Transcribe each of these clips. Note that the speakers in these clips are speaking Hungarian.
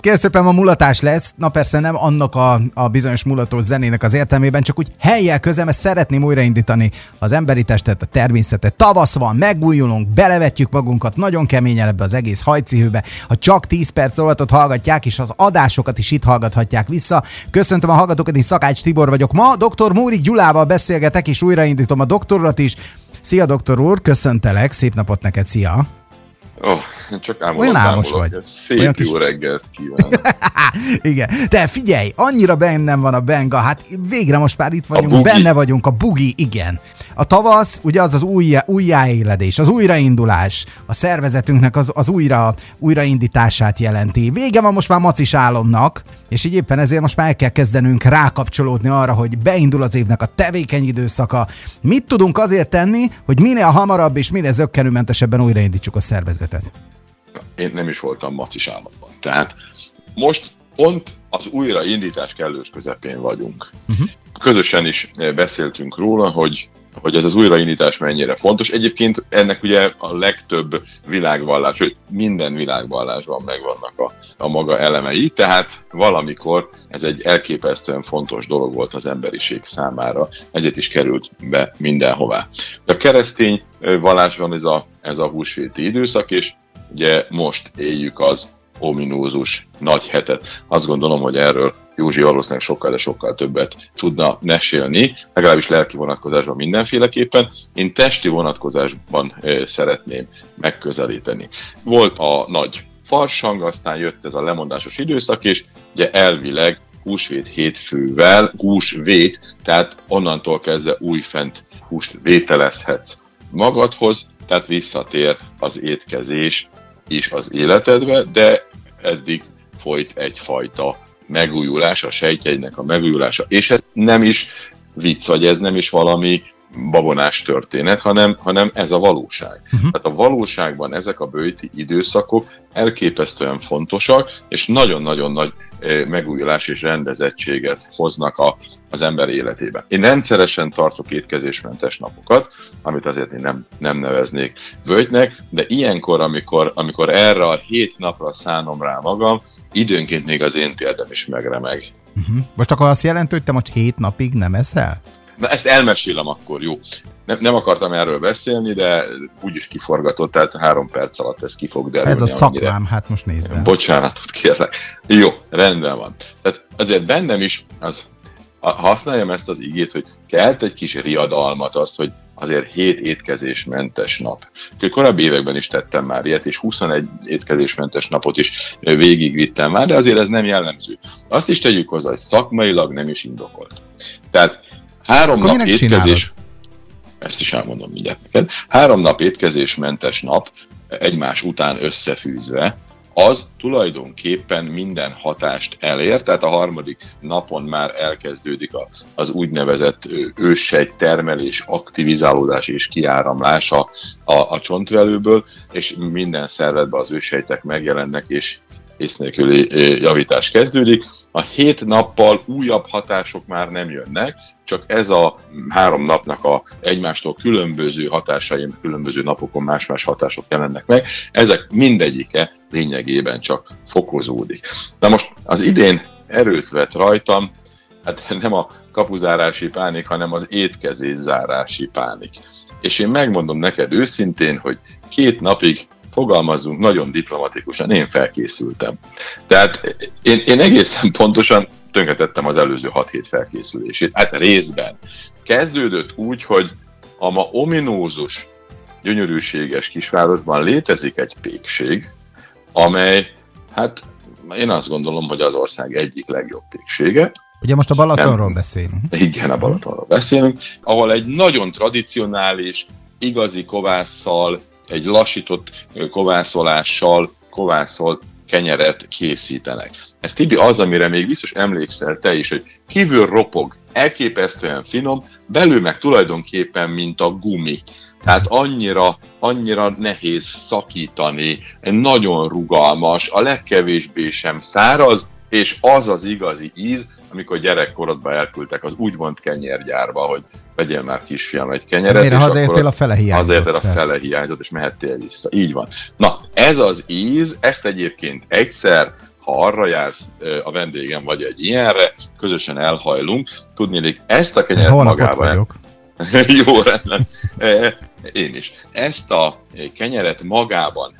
Kérlek szépen ma mulatás lesz, na persze nem annak a, a bizonyos mulatós zenének az értelmében, csak úgy helyjel közem, ezt szeretném újraindítani az emberi testet, a természetet. Tavasz van, megújulunk, belevetjük magunkat nagyon keményen ebbe az egész hajcihőbe. Ha csak 10 perc rovatot hallgatják, és az adásokat is itt hallgathatják vissza. Köszöntöm a hallgatókat, én Szakács Tibor vagyok. Ma dr. Múrik Gyulával beszélgetek, és újraindítom a doktorat is. Szia, doktor úr, köszöntelek, szép napot neked, szia! Oh, csak ámulok, Olyan álmos vagy. Szép Olyan jó kis... reggelt kívánok. Igen, de figyelj, annyira bennem van a benga, hát végre most már itt vagyunk, benne vagyunk, a bugi, igen. A tavasz, ugye az az új, újjáéledés, az újraindulás, a szervezetünknek az, az újra, újraindítását jelenti. Vége van most már macis álomnak, és így éppen ezért most már el kell kezdenünk rákapcsolódni arra, hogy beindul az évnek a tevékeny időszaka. Mit tudunk azért tenni, hogy minél hamarabb és minél zöggenőmentesebben újraindítsuk a szervezetet? Én nem is voltam macis álomban. Tehát most pont az újraindítás kellős közepén vagyunk. Uh-huh. Közösen is beszéltünk róla, hogy hogy ez az újraindítás mennyire fontos. Egyébként ennek ugye a legtöbb világvallás, hogy minden világvallásban megvannak a, a maga elemei, tehát valamikor ez egy elképesztően fontos dolog volt az emberiség számára, ezért is került be mindenhová. A keresztény vallásban ez a, ez a húsvéti időszak, és ugye most éljük az ominózus nagy hetet. Azt gondolom, hogy erről Józsi valószínűleg sokkal, de sokkal többet tudna mesélni, legalábbis lelki vonatkozásban mindenféleképpen. Én testi vonatkozásban szeretném megközelíteni. Volt a nagy farsang, aztán jött ez a lemondásos időszak, és ugye elvileg húsvét hétfővel, húsvét, tehát onnantól kezdve újfent húst vételezhetsz magadhoz, tehát visszatér az étkezés is az életedbe, de eddig folyt egyfajta megújulás, a sejtjegynek a megújulása. És ez nem is vicc, vagy ez nem is valami babonás történet, hanem, hanem ez a valóság. Uh-huh. Tehát a valóságban ezek a bőti időszakok elképesztően fontosak, és nagyon-nagyon nagy eh, megújulás és rendezettséget hoznak a, az ember életében. Én rendszeresen tartok étkezésmentes napokat, amit azért én nem, nem neveznék bőjtnek, de ilyenkor, amikor, amikor erre a hét napra szánom rá magam, időnként még az én térdem is megremeg. Uh-huh. Most akkor azt jelenti, hogy te most hét napig nem eszel? Na ezt elmesélem akkor, jó. Nem, nem akartam erről beszélni, de úgyis kiforgatott, tehát három perc alatt ez ki fog derülni. Ez a szakmám, annyira. hát most nézd Bocsánatot kérlek. Jó, rendben van. Tehát azért bennem is az, használjam ezt az igét, hogy kelt egy kis riadalmat azt, hogy azért 7 étkezésmentes nap. Korábbi években is tettem már ilyet, és 21 étkezésmentes napot is végigvittem már, de azért ez nem jellemző. Azt is tegyük hozzá, hogy szakmailag nem is indokolt. Tehát Három Akkor nap étkezés, ezt is elmondom mindjárt neked, három nap étkezésmentes nap egymás után összefűzve, az tulajdonképpen minden hatást elér, tehát a harmadik napon már elkezdődik az úgynevezett őssegy termelés, aktivizálódás és kiáramlás a, a, csontvelőből, és minden szervedben az őssejtek megjelennek, és ész nélküli javítás kezdődik. A hét nappal újabb hatások már nem jönnek, csak ez a három napnak a egymástól különböző hatásai, különböző napokon más-más hatások jelennek meg, ezek mindegyike lényegében csak fokozódik. Na most az idén erőt vett rajtam, hát nem a kapuzárási pánik, hanem az étkezés zárási pánik. És én megmondom neked őszintén, hogy két napig fogalmazzunk nagyon diplomatikusan, én felkészültem. Tehát én, én egészen pontosan tönkretettem az előző 6 hét felkészülését. Hát részben. Kezdődött úgy, hogy a ma ominózus, gyönyörűséges kisvárosban létezik egy pékség, amely, hát én azt gondolom, hogy az ország egyik legjobb péksége. Ugye most a Balatonról Nem, beszélünk. Igen, a Balatonról beszélünk, ahol egy nagyon tradicionális, igazi kovásszal, egy lassított kovászolással kovászolt kenyeret készítenek. Ez Tibi az, amire még biztos emlékszel te is, hogy kívül ropog, elképesztően finom, belül meg tulajdonképpen, mint a gumi. Tehát annyira, annyira nehéz szakítani, nagyon rugalmas, a legkevésbé sem száraz, és az az igazi íz, amikor gyerekkorodban elküldtek az úgymond kenyérgyárba, hogy vegyél már kisfiam egy kenyeret. Mire hazaértél a fele hiányzott. Hazaértél a fele hiányzott, és mehettél vissza. Így van. Na, ez az íz, ezt egyébként egyszer ha arra jársz a vendégem, vagy egy ilyenre, közösen elhajlunk. Tudnélik, ezt a kenyeret Holnap magában... vagyok. Jó, rendben. Én is. Ezt a kenyeret magában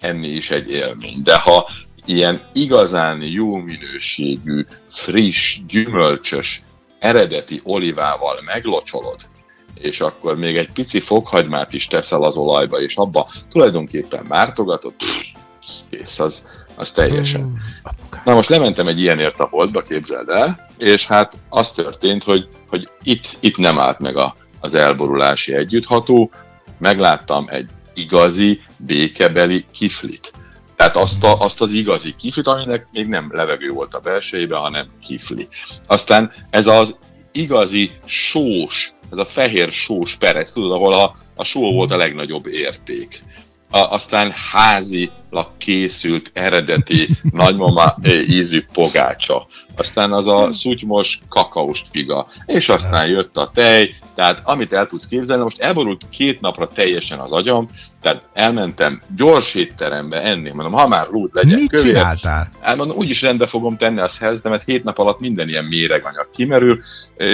enni is egy élmény, de ha ilyen igazán jó minőségű, friss, gyümölcsös, eredeti olivával meglocsolod, és akkor még egy pici fokhagymát is teszel az olajba, és abba tulajdonképpen mártogatod, kész, az, az teljesen. Na most lementem egy ilyenért a boltba, képzeld el, és hát az történt, hogy, hogy itt, itt nem állt meg a, az elborulási együttható, megláttam egy igazi, békebeli kiflit. Tehát azt, a, azt az igazi kiflit, aminek még nem levegő volt a belsejében, hanem kifli. Aztán ez az igazi sós, ez a fehér sós perec, tudod, ahol a, a só volt a legnagyobb érték. A, aztán házilag készült eredeti nagymama ízű pogácsa, aztán az a szutymos kakaós piga, és aztán jött a tej, tehát amit el tudsz képzelni, most elborult két napra teljesen az agyam, tehát elmentem gyors étterembe enni, mondom, ha már lúd legyen Mit kövér. csináltál? Elmondom, úgyis rendbe fogom tenni a szerzetemet, hét nap alatt minden ilyen méreganyag kimerül,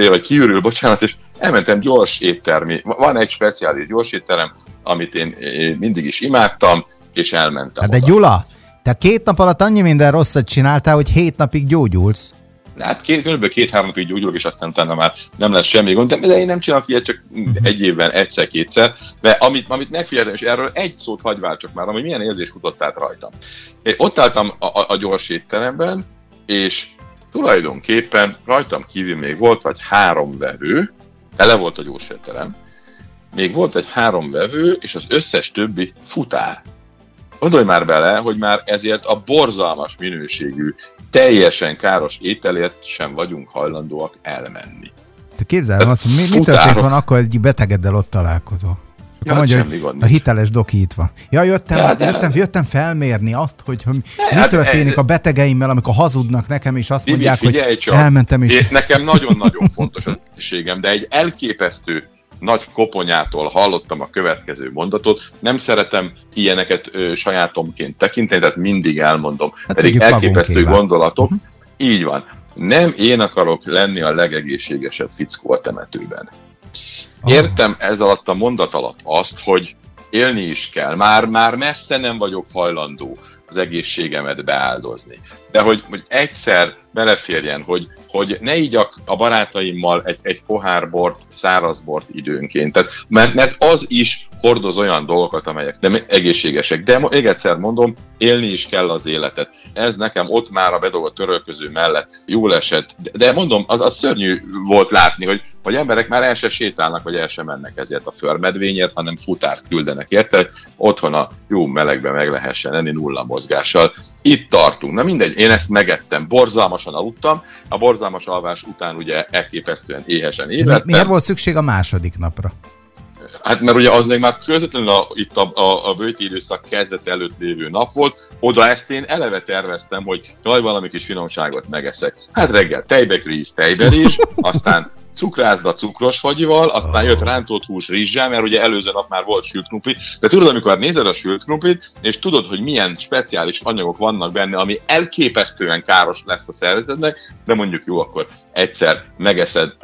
vagy kiürül, bocsánat, és elmentem gyors éttermi. Van egy speciális gyors étterem, amit én mindig is imádtam, és elmentem Hát de oda. Gyula, te két nap alatt annyi minden rosszat csináltál, hogy hét napig gyógyulsz. Hát két, kb. két-három napig gyógyulok, és aztán utána már nem lesz semmi gond. De én nem csinálok ilyet csak egy évben egyszer-kétszer. De amit, amit megfigyeltem, és erről egy szót hagyvál csak már, ami milyen érzés futott át rajtam. Én ott álltam a, a, a gyors étteremben, és tulajdonképpen rajtam kívül még volt vagy három vevő, tele volt a gyors étterem, még volt egy három vevő, és az összes többi futár. Gondolj már bele, hogy már ezért a borzalmas minőségű, teljesen káros ételért sem vagyunk hajlandóak elmenni. Te képzelem azt, hogy mi, mi történt van akkor, egy betegeddel ott találkozol. Ja, Ja, mondja, hogy a hiteles doki itt van. Ja, jöttem, Ja, de- jöttem, jöttem felmérni azt, hogy, hogy mi hát, történik eh, a betegeimmel, amikor hazudnak nekem, és azt Tibi, mondják, hogy csak. elmentem, és Én, nekem nagyon-nagyon fontos az egészségem, de egy elképesztő nagy koponyától hallottam a következő mondatot. Nem szeretem ilyeneket ö, sajátomként tekinteni, tehát mindig elmondom. Hát Pedig elképesztő gondolatok. Így van. Nem én akarok lenni a legegészségesebb fickó a temetőben. Értem ez alatt a mondat alatt azt, hogy élni is kell. Már, már messze nem vagyok hajlandó az egészségemet beáldozni. De hogy, hogy egyszer beleférjen, hogy, hogy ne igyak a barátaimmal egy, egy pohár bort, száraz bort időnként. Tehát, mert, mert az is hordoz olyan dolgokat, amelyek nem egészségesek. De még egyszer mondom, élni is kell az életet. Ez nekem ott már a bedolgott törölköző mellett jól esett. De, de mondom, az, az szörnyű volt látni, hogy, hogy emberek már el se sétálnak, vagy el sem mennek ezért a förmedvényért, hanem futárt küldenek érte, hogy otthon a jó melegben meg lehessen enni nulla mozgással. Itt tartunk. Na mindegy, én ezt megettem. Borzalmasan aludtam. A borzalmas alvás után ugye elképesztően éhesen mi, ébredtem. miért volt szükség a második napra? Hát mert ugye az még már közvetlenül a, itt a, a, a bőti időszak kezdet előtt lévő nap volt, oda ezt én eleve terveztem, hogy jaj, valami kis finomságot megeszek. Hát reggel tejbekríz, tejberés, aztán cukrászda cukros fagyival, aztán jött rántott hús rizssel, mert ugye előző nap már volt sült krumpli, de tudod, amikor nézed a sült krumplit, és tudod, hogy milyen speciális anyagok vannak benne, ami elképesztően káros lesz a szervezetnek, de mondjuk jó, akkor egyszer megeszed.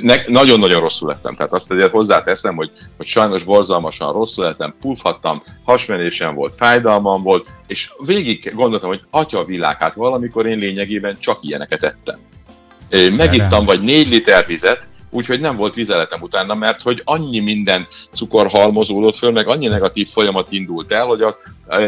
Ne, nagyon-nagyon rosszul lettem, tehát azt azért hozzáteszem, hogy, hogy sajnos borzalmasan rosszul lettem, pufhattam, hasmenésem volt, fájdalmam volt, és végig gondoltam, hogy atya a világ, hát valamikor én lényegében csak ilyeneket ettem. Megittam vagy négy liter vizet, úgyhogy nem volt vizeletem utána, mert hogy annyi minden cukor halmozódott föl, meg annyi negatív folyamat indult el, hogy az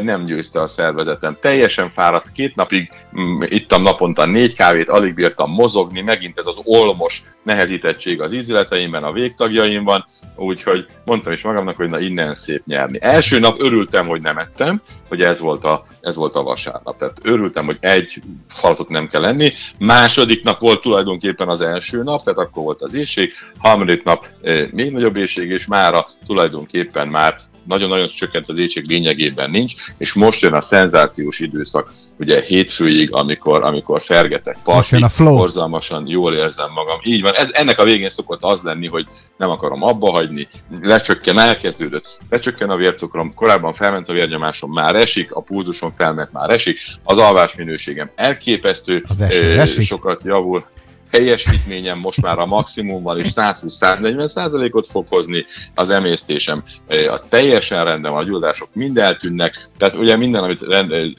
nem győzte a szervezetem. Teljesen fáradt, két napig mm, ittam naponta négy kávét, alig bírtam mozogni, megint ez az olmos nehezítettség az ízületeimben, a végtagjaimban, úgyhogy mondtam is magamnak, hogy na innen szép nyerni. Első nap örültem, hogy nem ettem, hogy ez volt a, ez volt a vasárnap. Tehát örültem, hogy egy falatot nem kell lenni. Második nap volt tulajdonképpen az első nap, tehát akkor volt az éjség. Harmadik nap még nagyobb éjség, és mára tulajdonképpen már nagyon-nagyon csökkent az éjség lényegében nincs, és most jön a szenzációs időszak, ugye hétfőig, amikor, amikor fergetek parti, borzalmasan jól érzem magam. Így van, ez, ennek a végén szokott az lenni, hogy nem akarom abba hagyni, lecsökken, elkezdődött, lecsökken a vércukrom, korábban felment a vérnyomásom, már esik, a pulzusom felment, már esik, az alvás minőségem elképesztő, az eső, esik. sokat javul, teljesítményem most már a maximumban is 120-140 százalékot fog hozni, az emésztésem az teljesen rendben, a gyulladások mind eltűnnek, tehát ugye minden, amit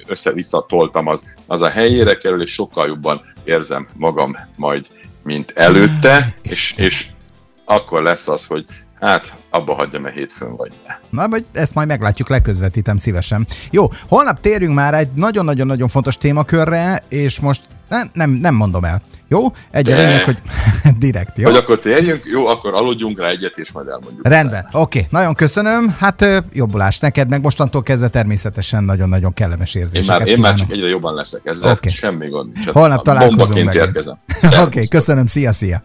össze-vissza toltam, az, az a helyére kerül, és sokkal jobban érzem magam majd, mint előtte, és, és akkor lesz az, hogy Hát, abba hagyjam, mert hétfőn vagy. Na, vagy ezt majd meglátjuk, leközvetítem szívesen. Jó, holnap térjünk már egy nagyon-nagyon-nagyon fontos témakörre, és most nem, nem, nem mondom el. Jó? Egy a lényeg, hogy direkt, jó? Hogy akkor térjünk, jó, akkor aludjunk rá egyet, és majd elmondjuk. Rendben, oké, okay. nagyon köszönöm. Hát jobbulást neked, meg mostantól kezdve természetesen nagyon-nagyon kellemes érzéseket Én már, én már csak egyre jobban leszek, ezzel okay. semmi gond. Holnap találkozunk meg. Oké, okay, köszönöm, szia, szia.